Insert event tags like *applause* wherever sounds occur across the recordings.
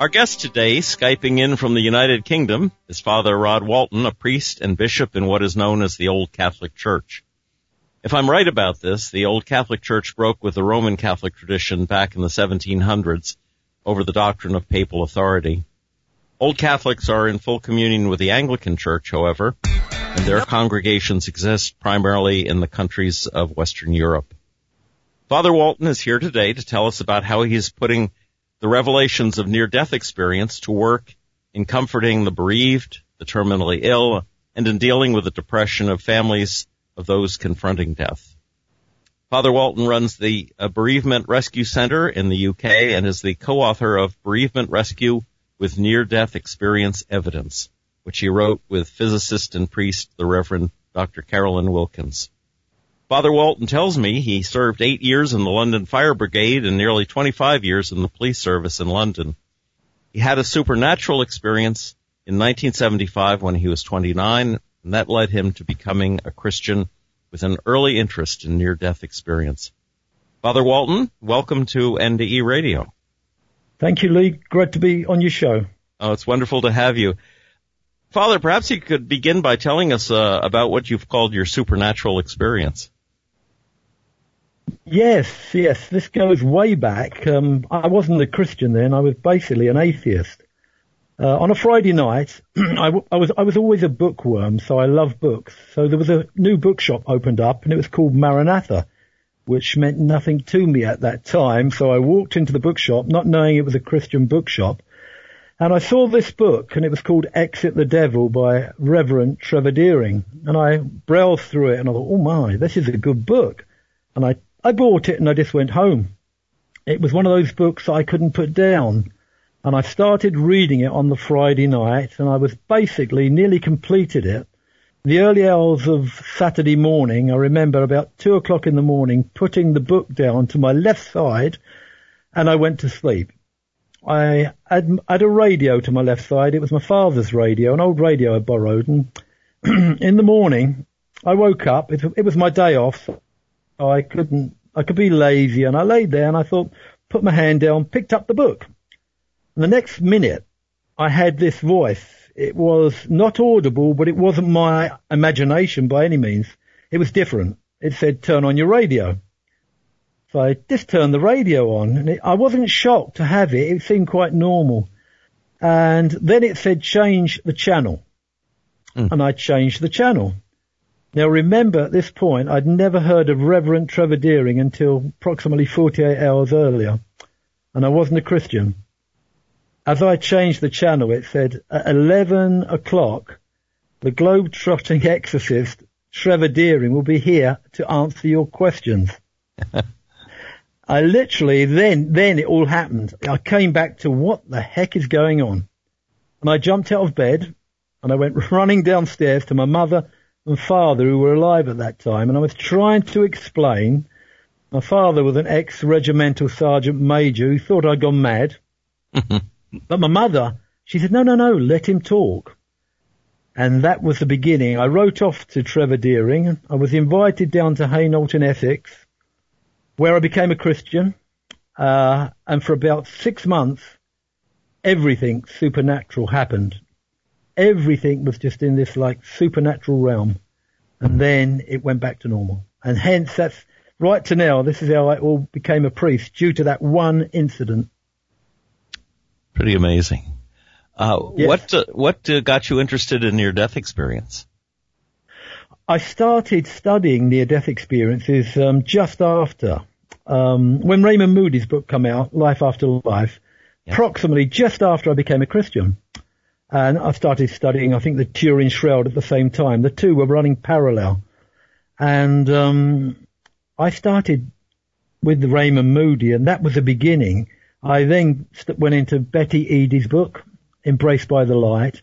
Our guest today, Skyping in from the United Kingdom, is Father Rod Walton, a priest and bishop in what is known as the Old Catholic Church. If I'm right about this, the Old Catholic Church broke with the Roman Catholic tradition back in the 1700s over the doctrine of papal authority. Old Catholics are in full communion with the Anglican Church, however, and their congregations exist primarily in the countries of Western Europe. Father Walton is here today to tell us about how he is putting the revelations of near-death experience to work in comforting the bereaved, the terminally ill, and in dealing with the depression of families of those confronting death. Father Walton runs the uh, Bereavement Rescue Center in the UK and is the co-author of Bereavement Rescue with Near-Death Experience Evidence, which he wrote with physicist and priest the Reverend Dr. Carolyn Wilkins. Father Walton tells me he served eight years in the London Fire Brigade and nearly 25 years in the police service in London. He had a supernatural experience in 1975 when he was 29, and that led him to becoming a Christian with an early interest in near-death experience. Father Walton, welcome to NDE Radio. Thank you, Lee. Great to be on your show. Oh, it's wonderful to have you. Father, perhaps you could begin by telling us uh, about what you've called your supernatural experience. Yes, yes, this goes way back. Um, I wasn't a Christian then. I was basically an atheist. Uh, on a Friday night, *clears throat* I, w- I was I was always a bookworm, so I love books. So there was a new bookshop opened up, and it was called Maranatha, which meant nothing to me at that time. So I walked into the bookshop, not knowing it was a Christian bookshop, and I saw this book, and it was called Exit the Devil by Reverend Trevor Dearing. And I browsed through it, and I thought, oh my, this is a good book. And I I bought it and I just went home. It was one of those books I couldn't put down. And I started reading it on the Friday night and I was basically nearly completed it. The early hours of Saturday morning, I remember about two o'clock in the morning putting the book down to my left side and I went to sleep. I had, had a radio to my left side. It was my father's radio, an old radio I borrowed. And *clears throat* in the morning, I woke up. It, it was my day off. I couldn't I could be lazy and I laid there and I thought, put my hand down, picked up the book. And the next minute I had this voice. It was not audible, but it wasn't my imagination by any means. It was different. It said, turn on your radio. So I just turned the radio on and it, I wasn't shocked to have it. It seemed quite normal. And then it said change the channel. Mm. And I changed the channel. Now remember at this point, I'd never heard of Reverend Trevor Dearing until approximately 48 hours earlier, and I wasn't a Christian. As I changed the channel, it said, at 11 o'clock, the globe-trotting exorcist, Trevor Dearing, will be here to answer your questions. *laughs* I literally, then, then it all happened. I came back to what the heck is going on? And I jumped out of bed and I went *laughs* running downstairs to my mother and father who were alive at that time, and I was trying to explain. My father was an ex-regimental sergeant major who thought I'd gone mad. *laughs* but my mother, she said, no, no, no, let him talk. And that was the beginning. I wrote off to Trevor Dearing. I was invited down to Hainault in Essex, where I became a Christian. Uh, and for about six months, everything supernatural happened everything was just in this like supernatural realm. And then it went back to normal. And hence that's right to now, this is how I all became a priest due to that one incident. Pretty amazing. Uh, yes. what, uh, what uh, got you interested in near death experience? I started studying near death experiences, um, just after, um, when Raymond Moody's book came out, Life After Life, approximately just after I became a Christian. And I started studying, I think, the Turin Shroud at the same time. The two were running parallel. And um, I started with Raymond Moody, and that was the beginning. I then went into Betty Eadie's book, Embraced by the Light.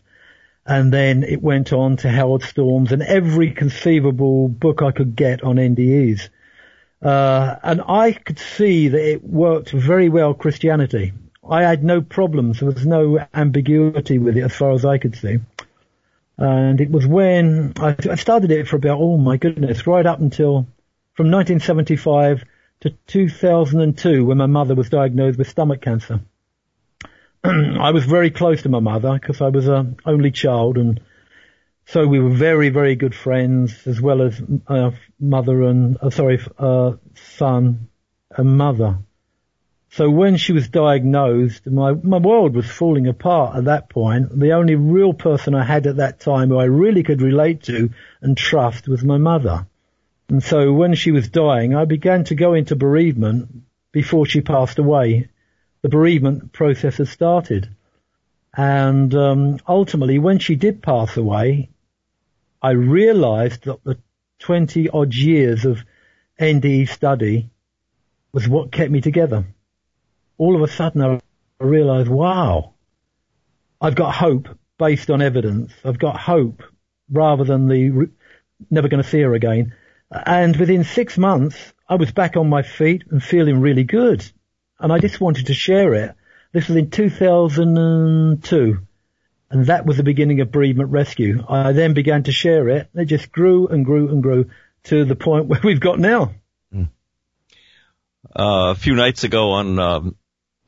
And then it went on to Howard Storms and every conceivable book I could get on NDEs. Uh, and I could see that it worked very well Christianity. I had no problems. There was no ambiguity with it as far as I could see. And it was when I, I started it for about, oh my goodness, right up until from 1975 to 2002 when my mother was diagnosed with stomach cancer. *clears throat* I was very close to my mother because I was a only child and so we were very, very good friends as well as uh, mother and, uh, sorry, uh, son and mother. So when she was diagnosed, my, my world was falling apart at that point. The only real person I had at that time who I really could relate to and trust was my mother. And so when she was dying, I began to go into bereavement before she passed away. The bereavement process had started. And um, ultimately, when she did pass away, I realized that the 20 odd years of NDE study was what kept me together. All of a sudden I realized, wow, I've got hope based on evidence. I've got hope rather than the never going to see her again. And within six months, I was back on my feet and feeling really good. And I just wanted to share it. This was in 2002. And that was the beginning of Bereavement Rescue. I then began to share it. It just grew and grew and grew to the point *laughs* where we've got now. Mm. Uh, a few nights ago on um,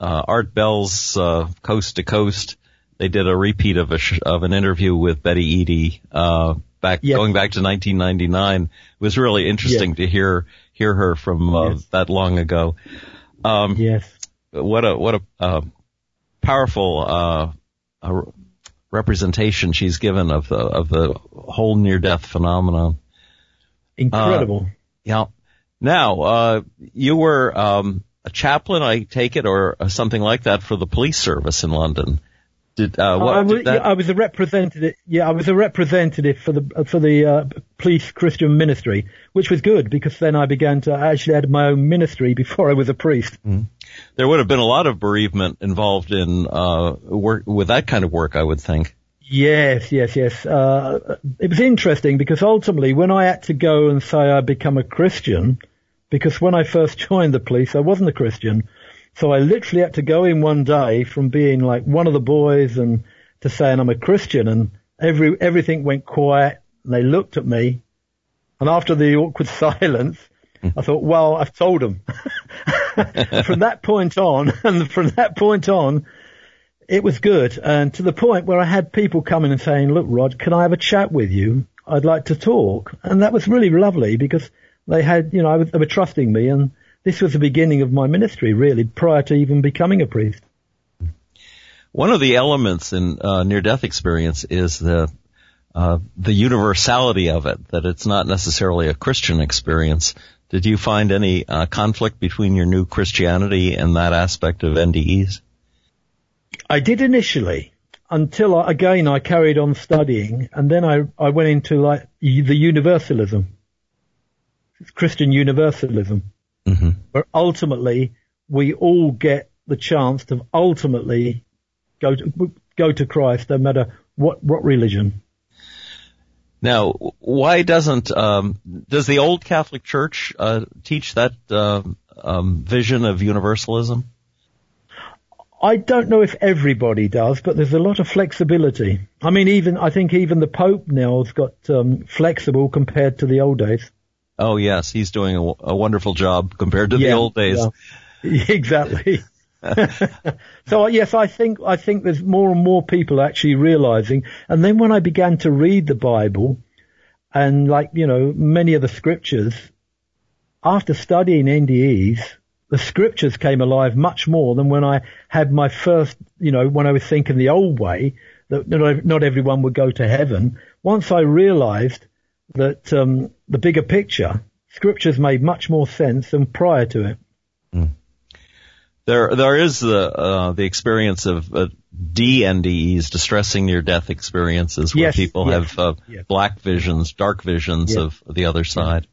uh, Art Bell's uh, Coast to Coast, they did a repeat of a sh- of an interview with Betty Eadie uh, back going back to 1999. It was really interesting to hear hear her from uh, yes. that long ago. Um, yes. What a what a uh, powerful uh, representation she's given of the of the whole near death phenomenon. Incredible. Uh, yeah. Now, uh, you were um, a chaplain, I take it, or something like that for the police service in London. Did, uh, what, I, was, that... I was a representative. Yeah, I was a representative for the for the uh, police Christian ministry, which was good because then I began to I actually had my own ministry before I was a priest. Mm-hmm. There would have been a lot of bereavement involved in uh, work with that kind of work, I would think. Yes, yes, yes. Uh, it was interesting because ultimately, when I had to go and say I become a Christian, because when I first *laughs* joined the police, I wasn't a Christian. So I literally had to go in one day from being like one of the boys and to saying I'm a Christian and every, everything went quiet and they looked at me and after the awkward *laughs* silence, I thought, well, I've told them. *laughs* from that point on, and from that point on, it was good. And to the point where I had people coming and saying, look, Rod, can I have a chat with you? I'd like to talk. And that was really lovely because they had, you know, they were trusting me and this was the beginning of my ministry, really, prior to even becoming a priest. One of the elements in uh, near-death experience is the uh, the universality of it, that it's not necessarily a Christian experience. Did you find any uh, conflict between your new Christianity and that aspect of NDEs? I did initially, until I, again I carried on studying, and then I I went into like the universalism, Christian universalism mm-hmm. where ultimately we all get the chance to ultimately go to, go to Christ, no matter what, what religion. Now, why doesn't um, does the old Catholic Church uh, teach that uh, um, vision of universalism? I don't know if everybody does, but there's a lot of flexibility. I mean, even I think even the Pope now has got um, flexible compared to the old days. Oh yes, he's doing a, a wonderful job compared to yeah, the old days. Yeah. *laughs* Exactly. *laughs* so uh, yes, I think I think there's more and more people actually realizing. And then when I began to read the Bible, and like you know many of the scriptures, after studying NDEs, the scriptures came alive much more than when I had my first, you know, when I was thinking the old way that not everyone would go to heaven. Once I realized that um, the bigger picture, scriptures made much more sense than prior to it. Mm. There, there is the uh, the experience of uh, DNDEs, distressing near death experiences, where yes, people yes, have uh, yes. black visions, dark visions of the other side.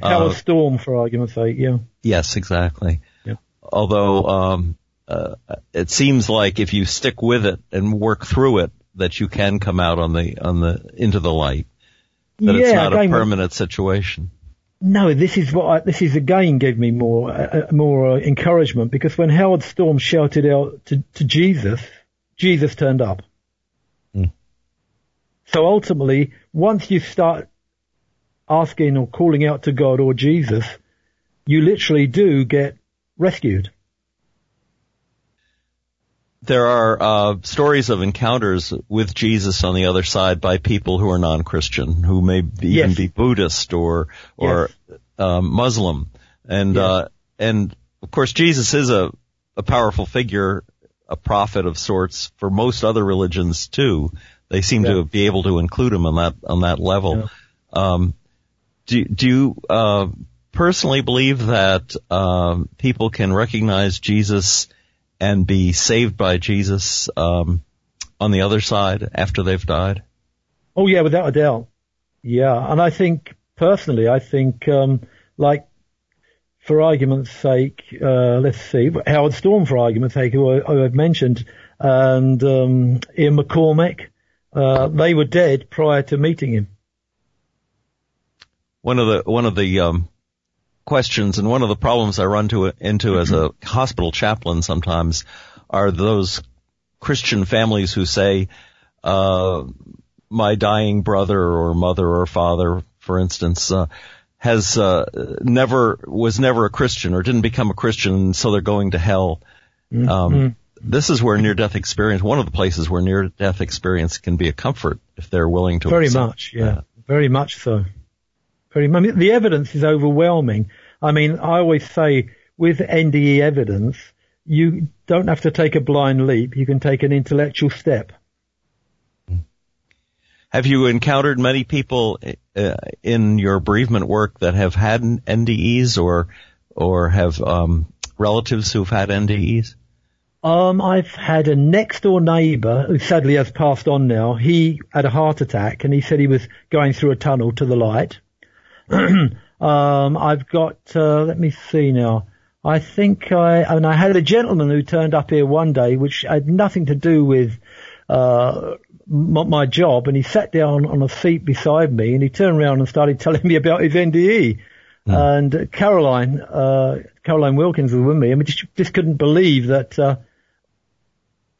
Hell uh, storm, for argument's sake, yeah. Yes, exactly. Yeah. Although um, uh, it seems like if you stick with it and work through it, that you can come out on the on the into the light. That yeah, it's not a permanent situation. No, this is what I, this is again gave me more uh, uh, more uh, encouragement because when Howard Storm shouted out to, to Jesus, Jesus turned up. Mm. So ultimately, once you start asking or calling out to God or Jesus, you literally do get rescued. There are uh, stories of encounters with Jesus on the other side by people who are non-Christian, who may be, even be Buddhist or or um, Muslim, and Yes. uh, and of course Jesus is a a powerful figure, a prophet of sorts for most other religions too. They seem Yeah. to be able to include him on that on that level. Um, do do you uh, personally believe that um, people can recognize Jesus and be saved by Jesus um, on the other side after they've died? Oh yeah, without a doubt. Yeah, and I think personally, I think um, like for argument's sake, uh, let's see, Howard Storm for argument's sake, who, I, who I've mentioned, and um, Ian McCormack, uh, they were dead prior to meeting him. One of the one of the um, questions and one of the problems I run to into as a hospital chaplain sometimes are those Christian families who say, uh, "My dying brother or mother or father, for instance." Uh, has uh, never was never a Christian or didn't become a Christian, so they're going to hell. Um, this is where near death experience, one of the places where near death experience can be a comfort if they're willing to. Very much, yeah, that. very much so. I mean, the evidence is overwhelming. I mean, I always say with NDE evidence, you don't have to take a blind leap. You can take an intellectual step. Have you encountered many people uh, in your bereavement work that have had NDEs or or have um, relatives who've had NDEs? Um, I've had a next door neighbour who sadly has passed on now. He had a heart attack and he said he was going through a tunnel to the light. *clears throat* um, I've got, uh, let me see now. I think I, and I had a gentleman who turned up here one day, which had nothing to do with, uh, my, my job and he sat down on a seat beside me and he turned around and started *laughs* telling me about his NDE. And Caroline, uh, Caroline Wilkins was with me and we just, just couldn't believe that, uh,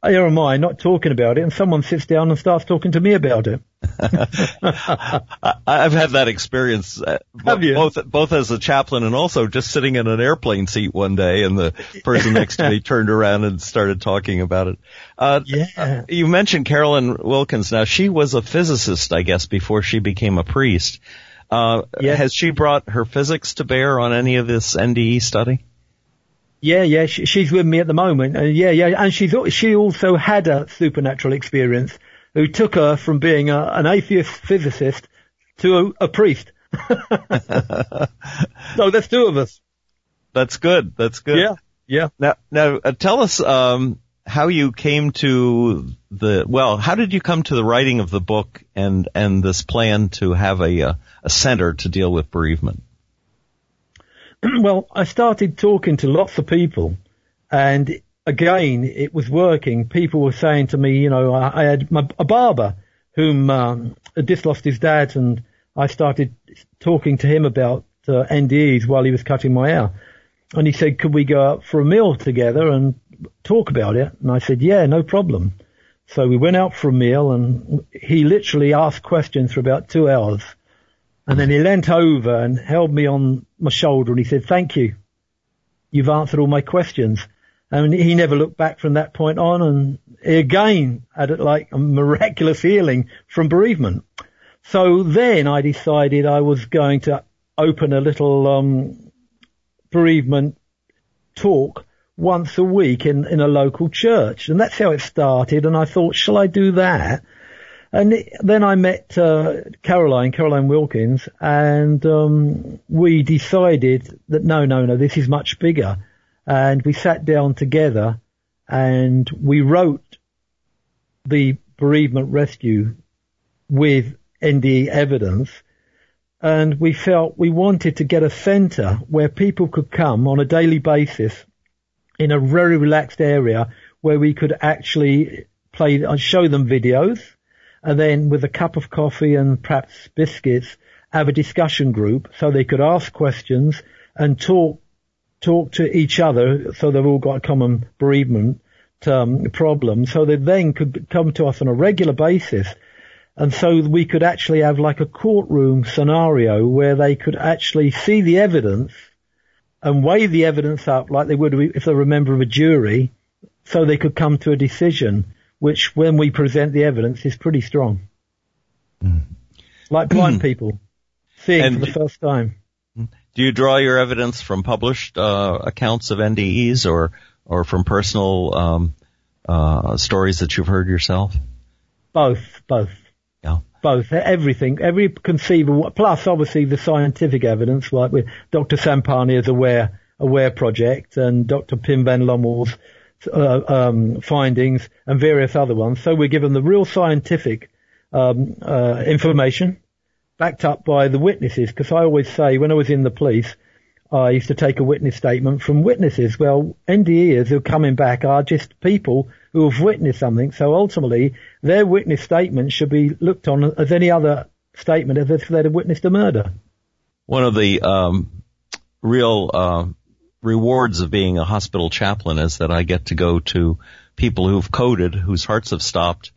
here am I not talking about it and someone sits down and starts talking to me about it. *laughs* I, I've had that experience, uh, both both as a chaplain and also just sitting in an airplane seat one day, and the person next to me *laughs* turned around and started talking about it. Uh, Yeah. you mentioned Carolyn Wilkins. Now she was a physicist, I guess, before she became a priest. Uh, Yes. Has she brought her physics to bear on any of this NDE study? Yeah, yeah, she, she's with me at the moment. Uh, yeah, yeah, and she's she also had a supernatural experience who took her from being a, an atheist physicist to a, a priest. *laughs* so there's two of us. That's good. That's good. Yeah, yeah. Now, now uh, tell us um, how you came to the well. How did you come to the writing of the book and and this plan to have a uh, a center to deal with bereavement? *clears throat* well, I started talking to lots of people, and again, it was working. People were saying to me, you know, I, I had my, a barber whom um, had just lost his dad, and I started talking to him about uh, NDEs while he was cutting my hair, and he said, "Could we go out for a meal together and talk about it?" And I said, "Yeah, no problem." So we went out for a meal, and he literally asked questions for about two hours. And then he leant over and held me on my shoulder and he said, thank you. You've answered all my questions. And he never looked back from that point on and he again had like a miraculous healing from bereavement. So then I decided I was going to open a little, um, bereavement talk once a week in, in a local church. And that's how it started. And I thought, shall I do that? And it- then I met uh, Caroline, Caroline Wilkins, and um, we decided that no, no, no, this is much bigger. And we sat down together and we wrote the bereavement rescue with NDE evidence. And we felt we wanted to get a centre where people could come on a daily basis in a very relaxed area where we could actually play, I'd show them videos, and then with a cup of coffee and perhaps biscuits, have a discussion group so they could ask questions and talk talk to each other so they've all got a common bereavement um, problem so they then could come to us on a regular basis and so we could actually have like a courtroom scenario where they could actually see the evidence and weigh the evidence up like they would if they were a member of a jury so they could come to a decision which when we present the evidence is pretty strong. Mm. Like blind people seeing and for the first time. Do you draw your evidence from published uh, accounts of NDEs or or from personal um, uh, stories that you've heard yourself? Both, both. Yeah. Both, everything, every conceivable, plus obviously the scientific evidence, like with Dr. Sam Parnia's Aware, Aware Project and Dr. Pim van Lommel's uh, um, findings and various other ones. So we're given the real scientific um, uh, information backed up by the witnesses. Because I always say when I was in the police, I used to take a witness statement from witnesses. Well, NDEs who are coming back are just people who have witnessed something. So ultimately, their witness statement should be looked on as any other statement as if they'd have witnessed a murder. One of the um, real uh, rewards of being a hospital chaplain is that I get to go to people who've coded, whose hearts have stopped,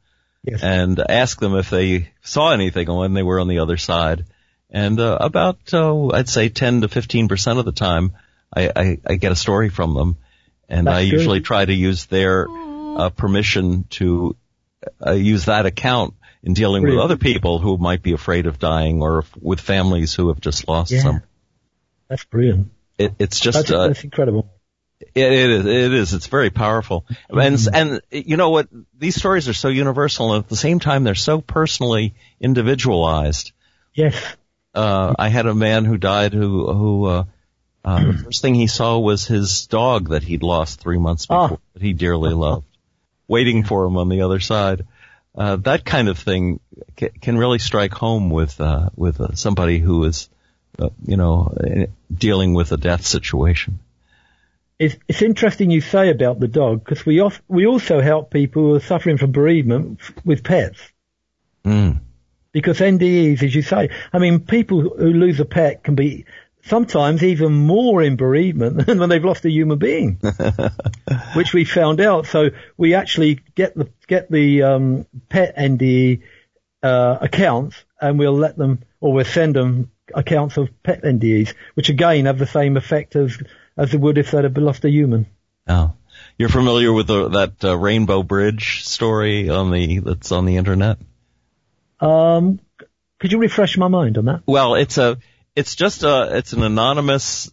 yes. and ask them if they saw anything when they were on the other side. And uh, about, uh, I'd say 10 to 15 percent of the time, I, I, I get a story from them, and That's I good. usually try to use their uh, permission to uh, use that account in dealing Brilliant. with other people who might be afraid of dying or with families who have just lost yeah. some. That's brilliant. It, it's just that's, uh, that's incredible. It, it is. It is. It's very powerful. Mm-hmm. And and you know what? These stories are so universal, and at the same time, they're so personally individualized. Yes. Uh, I had a man who died who who uh, uh, the *clears throat* first thing he saw was his dog that he'd lost three months ah. before oh. that he dearly loved, waiting for him on the other side. Uh, that kind of thing can really strike home with uh, with uh, somebody who is uh, you know, dealing with a death situation. It's, it's interesting you say about the dog because we off, we also help people who are suffering from bereavement with pets. Mm. Because NDEs, as you say, I mean, people who lose a pet can be sometimes even more in bereavement *laughs* than when they've lost a human being, *laughs* which we found out. So we actually get the get the um, pet NDE uh, accounts, and we'll let them or we'll send them accounts of pet NDEs, which again have the same effect as as it would if they'd have lost a human. Oh, you're familiar with the, that uh, Rainbow Bridge story on the that's on the internet? Um, could you refresh my mind on that? Well, it's a it's just a it's an anonymous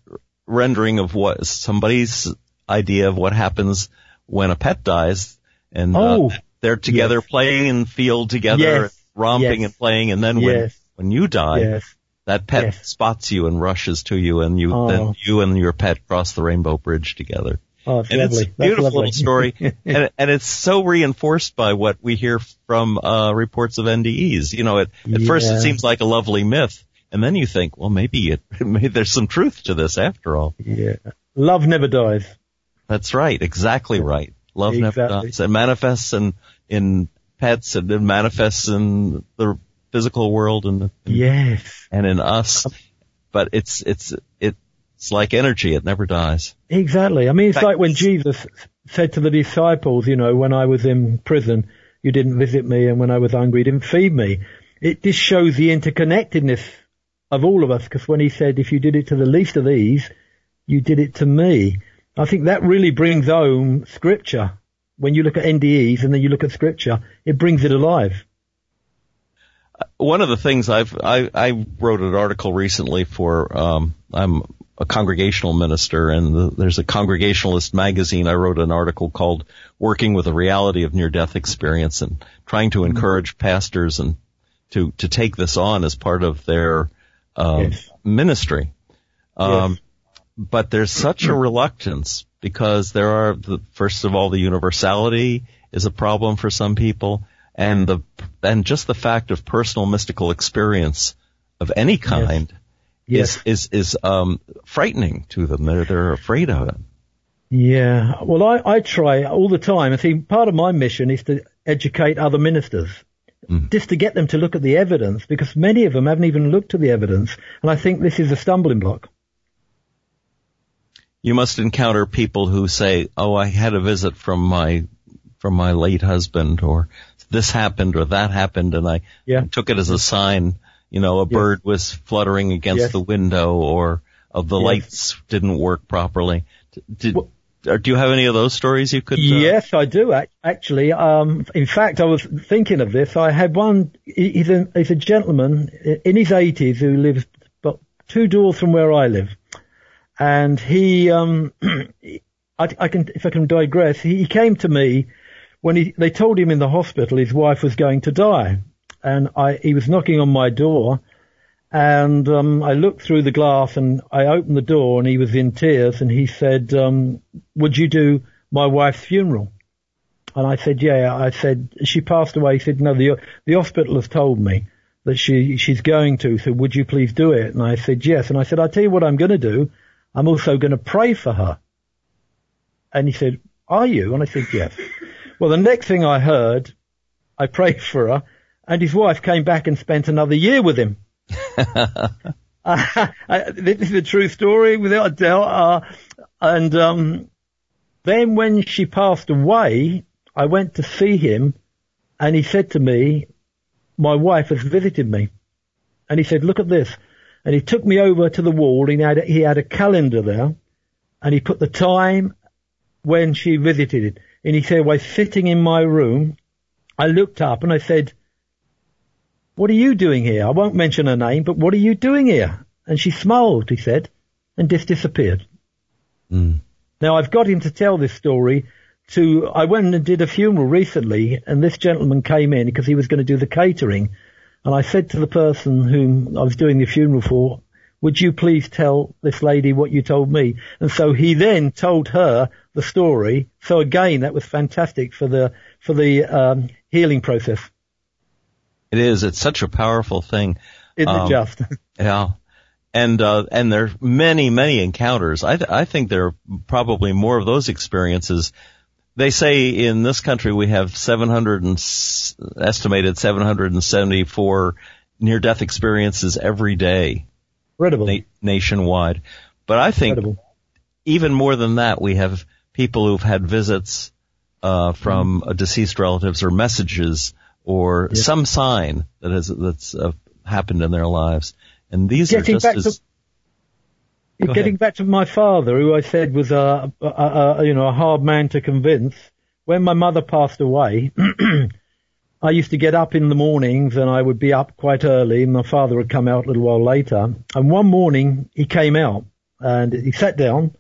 rendering of what somebody's idea of what happens when a pet dies, and uh, oh, uh, they're together yes. playing in field together, yes. romping yes. and playing, and then when when you die, that pet yes. spots you and rushes to you, and you oh. then you and your pet cross the rainbow bridge together. Oh, it's and lovely. it's a beautiful little story, *laughs* and, and it's so reinforced by what we hear from uh, reports of NDEs. You know, at, at yeah. first it seems like a lovely myth, and then you think, well, maybe it, *laughs* maybe there's some truth to this after all. Yeah, love never dies. That's right, exactly right. Love exactly. never dies. It manifests in in pets, and it manifests in the physical world and yes, and in us. But it's it's it's like energy; it never dies. Exactly. I mean, it's like when Jesus said to the disciples, you know, when I was in prison, you didn't visit me, and when I was hungry, you didn't feed me. It just shows the interconnectedness of all of us. Because when he said, "If you did it to the least of these, you did it to me," I think that really brings home scripture. When you look at NDEs and then you look at scripture, it brings it alive one of the things I've I, I wrote an article recently for um, I'm a congregational minister and the, there's a congregationalist magazine. I wrote an article called "Working with the Reality of Near Death Experience" and trying to encourage pastors and to to take this on as part of their um, yes. ministry. Um, yes. But there's such a reluctance because there are the, first of all the universality is a problem for some people and the and just the fact of personal mystical experience of any kind yes. is is is um, frightening to them. They're they're afraid of it. Yeah. Well, I I try all the time. I think part of my mission is to educate other ministers. Mm. Just to get them to look at the evidence, because many of them haven't even looked at the evidence, and I think this is a stumbling block. You must encounter people who say, "Oh, I had a visit from my from my late husband," or "This happened," or "That happened," and I yeah. took it as a sign. You know, a yes. bird was fluttering against yes. the window, or of the yes. lights didn't work properly. Did, well, do you have any of those stories you could? Uh... Yes, I do actually. Um, in fact, I was thinking of this. I had one. He's a, he's a gentleman in his 80s who lives but two doors from where I live, and he, um, *clears throat* I, I, can, if I can digress, he, he came to me when he, they told him in the hospital his wife was going to die, and I, he was knocking on my door, and um, I looked through the glass and I opened the door and he was in tears and he said, um, "Would you do my wife's funeral?" And I said, "Yeah." I said, "She passed away." He said, "No, the the hospital has told me that she she's going to. So would you please do it?" And I said, "Yes." And I said, "I'll tell you what I'm going to do. I'm also going to pray for her." And he said, "Are you?" And I said, "Yes." Well, the next thing I heard, I prayed for her, and his wife came back and spent another year with him. *laughs* *laughs* uh, this is a true story, without a doubt. Uh, and um, then when she passed away, I went to see him, and he said to me, "My wife has visited me," and he said, "Look at this," and he took me over to the wall. He had he had a calendar there, and he put the time when she visited it, and he said, "While sitting in my room, I looked up and I said." What are you doing here? I won't mention her name, but what are you doing here? And she smiled, he said, and just disappeared. Mm. Now I've got him to tell this story to, I went and did a funeral recently and this gentleman came in because he was going to do the catering. And I said to the person whom I was doing the funeral for, would you please tell this lady what you told me? And so he then told her the story. So again, that was fantastic for the, for the, um, healing process. It is. It's such a powerful thing. Isn't um, it just? *laughs* yeah. And, uh, and there are many, many encounters. I, th- I think there are probably more of those experiences. They say in this country we have 700 and, estimated 774 near-death experiences every day. Incredible. Na- nationwide. But I think Incredible. even more than that, we have people who've had visits, uh, from mm. deceased relatives or messages or yeah. some sign that has that's uh, happened in their lives. And these getting are just as. To, getting back to my father, who I said was a, a, a, you know a hard man to convince. When my mother passed away, *clears throat* I used to get up in the mornings and I would be up quite early and my father would come out a little while later. And one morning he came out and he sat down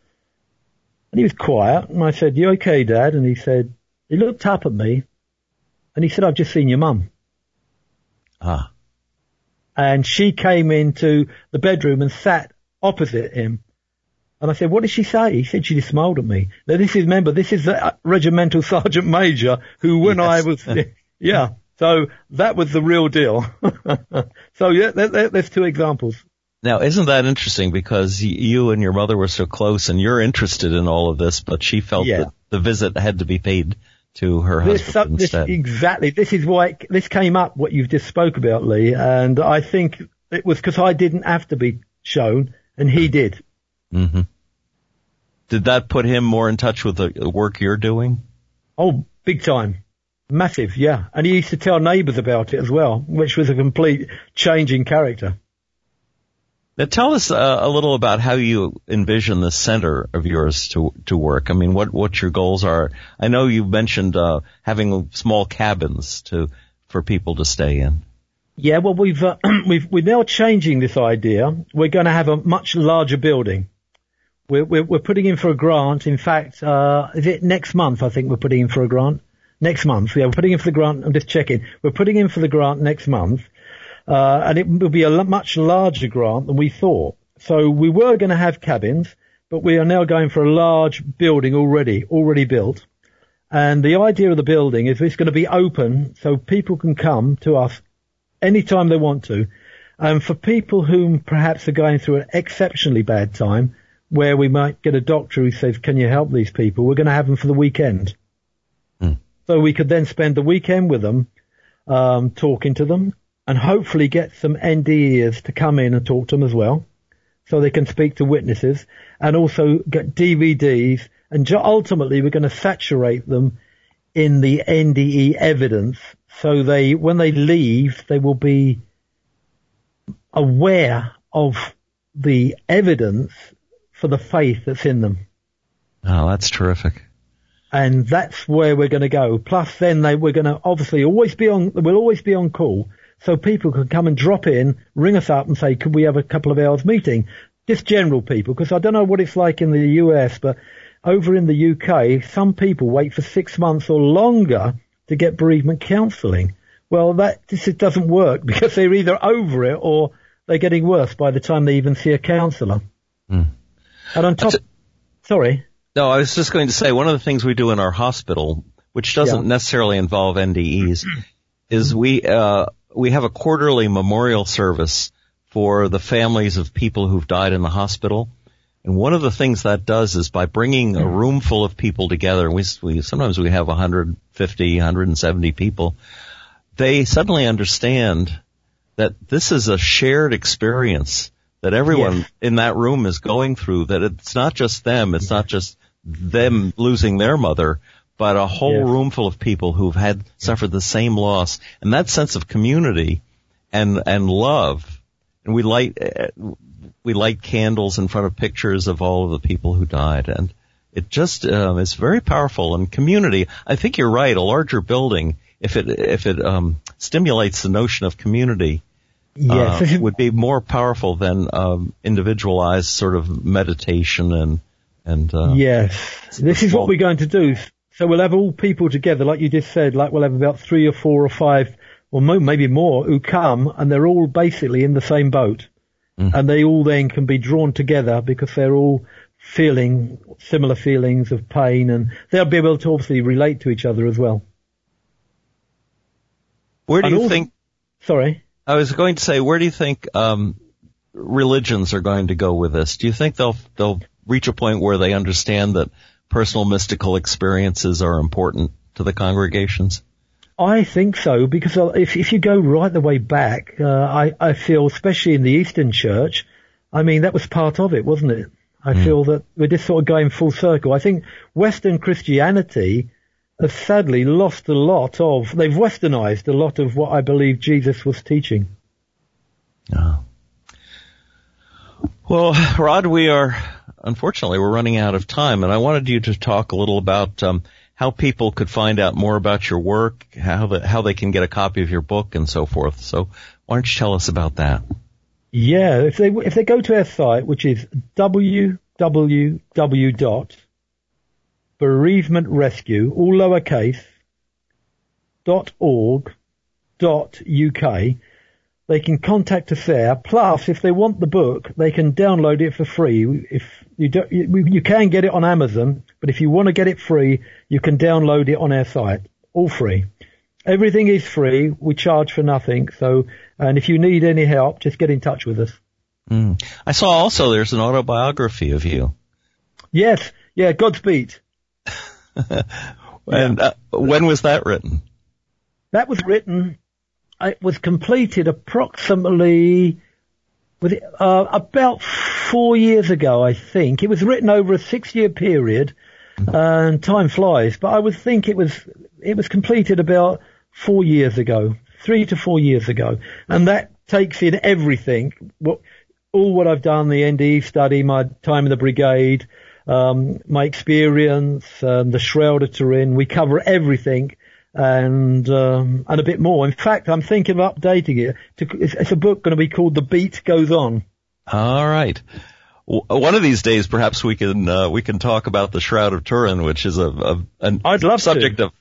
and he was quiet and I said, you okay dad? And he said, he looked up at me and he said, I've just seen your mum. Ah. And she came into the bedroom and sat opposite him. And I said, what did she say? He said she just smiled at me. Now this is, remember, this is the regimental *laughs* sergeant major who when yes. I was, *laughs* yeah. So that was the real deal. *laughs* so yeah, there, there, there's two examples. Now, isn't that interesting? Because you and your mother were so close, and you're interested in all of this, but she felt yeah. that the visit had to be paid to her husband this, instead. This, exactly. This is why it, this came up, what you've just spoke about, Lee, and I think it was because I didn't have to be shown, and he did. Mm-hmm. Did that put him more in touch with the work you're doing? Oh, big time. Massive, yeah. And he used to tell neighbours about it as well, which was a complete change in character. Now tell us uh, a little about how you envision the center of yours to to work. I mean, what what your goals are. I know you mentioned uh, having small cabins to for people to stay in. Yeah, well, we've uh, *clears throat* we've we're now changing this idea. We're going to have a much larger building. We're we're, we're putting in for a grant. In fact, uh, is it next month? I think we're putting in for a grant. Next month, yeah, we're putting in for the grant. I'm just checking. We're putting in for the grant next month uh, and it will be a much larger grant than we thought. So we were going to have cabins, but we are now going for a large building already, already built. And the idea of the building is it's going to be open so people can come to us anytime they want to. And for people who perhaps are going through an exceptionally bad time, where we might get a doctor who says, can you help these people? We're going to have them for the weekend. So we could then spend the weekend with them, um, talking to them, and hopefully get some NDEs to come in and talk to them as well, so they can speak to witnesses, and also get DVDs. And ultimately, we're going to saturate them in the NDE evidence, so they, when they leave, they will be aware of the evidence for the faith that's in them. Oh, that's terrific. And that's where we're going to go. Plus then they, we're going to obviously always be on, we'll always be on call. So people can come and drop in, ring us up and say, could we have a couple of hours meeting? Just general people, because I don't know what it's like in the US, but over in the UK, some people wait for six months or longer to get bereavement counselling. Well, that just doesn't work *laughs* because they're either over it or they're getting worse by the time they even see a counsellor. Mm. And on top, sorry. No, I was just going to say one of the things we do in our hospital, which doesn't yeah. necessarily involve NDEs, is we uh, we have a quarterly memorial service for the families of people who've died in the hospital. And one of the things that does is by bringing a room full of people together, we, we sometimes we have 150, 170 people. They suddenly understand that this is a shared experience that everyone yes. in that room is going through, that it's not just them, it's not just them losing their mother, but a whole yes. room full of people who've had suffered the same loss. And that sense of community and, and love, and we light, we light candles in front of pictures of all of the people who died. And it just, um, is very powerful. And community, I think you're right, a larger building, if it, if it, um, stimulates the notion of community, yes. Uh, would be more powerful than um, individualized sort of meditation and and uh, yes, this is what we're going to do. So we'll have all people together, like you just said. Like we'll have about three or four or five, or maybe more, who come, and they're all basically in the same boat, mm. and they all then can be drawn together because they're all feeling similar feelings of pain, and they'll be able to obviously relate to each other as well. Where do and you think? Sorry. I was going to say, where do you think um, religions are going to go with this? Do you think they'll they'll reach a point where they understand that personal mystical experiences are important to the congregations? I think so because if if you go right the way back, uh, I I feel especially in the Eastern Church, I mean that was part of it, wasn't it? I mm. feel that we're just sort of going full circle. I think Western Christianity has sadly lost a lot of, they've westernized a lot of what I believe Jesus was teaching. Oh. Well, Rod, we are, unfortunately, we're running out of time, and I wanted you to talk a little about um, how people could find out more about your work, how the, how they can get a copy of your book, and so forth. So, why don't you tell us about that? Yeah, if they if they go to our site, which is www bereavement rescue, all lowercase, dot org, dot UK. They can contact us there. Plus, if they want the book, they can download it for free. If you don't, you, you can get it on Amazon, but if you want to get it free, you can download it on our site. All free. Everything is free. We charge for nothing. So, and if you need any help, just get in touch with us. Mm. I saw also there's an autobiography of you. Yes. Yeah. Godspeed. *laughs* and uh, when was that written? That was written. It was completed approximately with uh, about four years ago, I think. It was written over a six-year period, mm-hmm. and time flies. But I would think it was it was completed about four years ago, three to four years ago, and that takes in everything. What all what I've done, the NDE study, my time in the brigade, um, my experience, um, the shroud of Turin. We cover everything and um, and a bit more. In fact, I'm thinking of updating it. To, it's, it's, a book going to be called The Beat Goes On. All right. One of these days, perhaps we can uh, we can talk about the Shroud of Turin, which is a, a an I'd love subject to. of.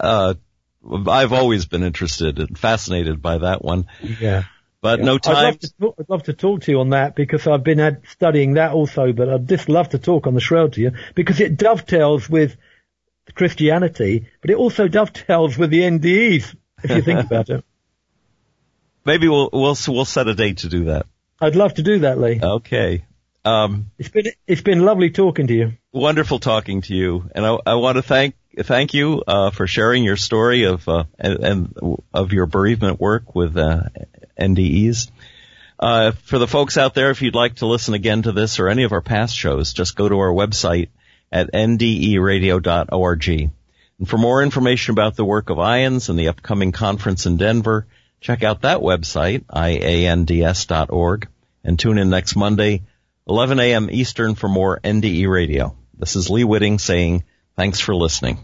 Uh, I've always been interested and fascinated by that one. Yeah. But yeah. no time. I'd love, talk, I'd love, to talk to you on that because I've been ad- studying that also, but I'd just love to talk on the shroud to you because it dovetails with Christianity, but it also dovetails with the NDEs if you think about it. *laughs* Maybe we'll, we'll, we'll set a date to do that. I'd love to do that, Lee. Okay. Um, it's been it's been lovely talking to you. Wonderful talking to you, and I, I want to thank thank you uh, for sharing your story of uh, and, and, of your bereavement work with uh, NDEs. Uh, for the folks out there, if you'd like to listen again to this or any of our past shows, just go to our website at nderadio.org. And for more information about the work of IANDS and the upcoming conference in Denver, check out that website, iands.org, and tune in next Monday, 11 a.m. Eastern for more NDE radio. This is Lee Witting saying thanks for listening.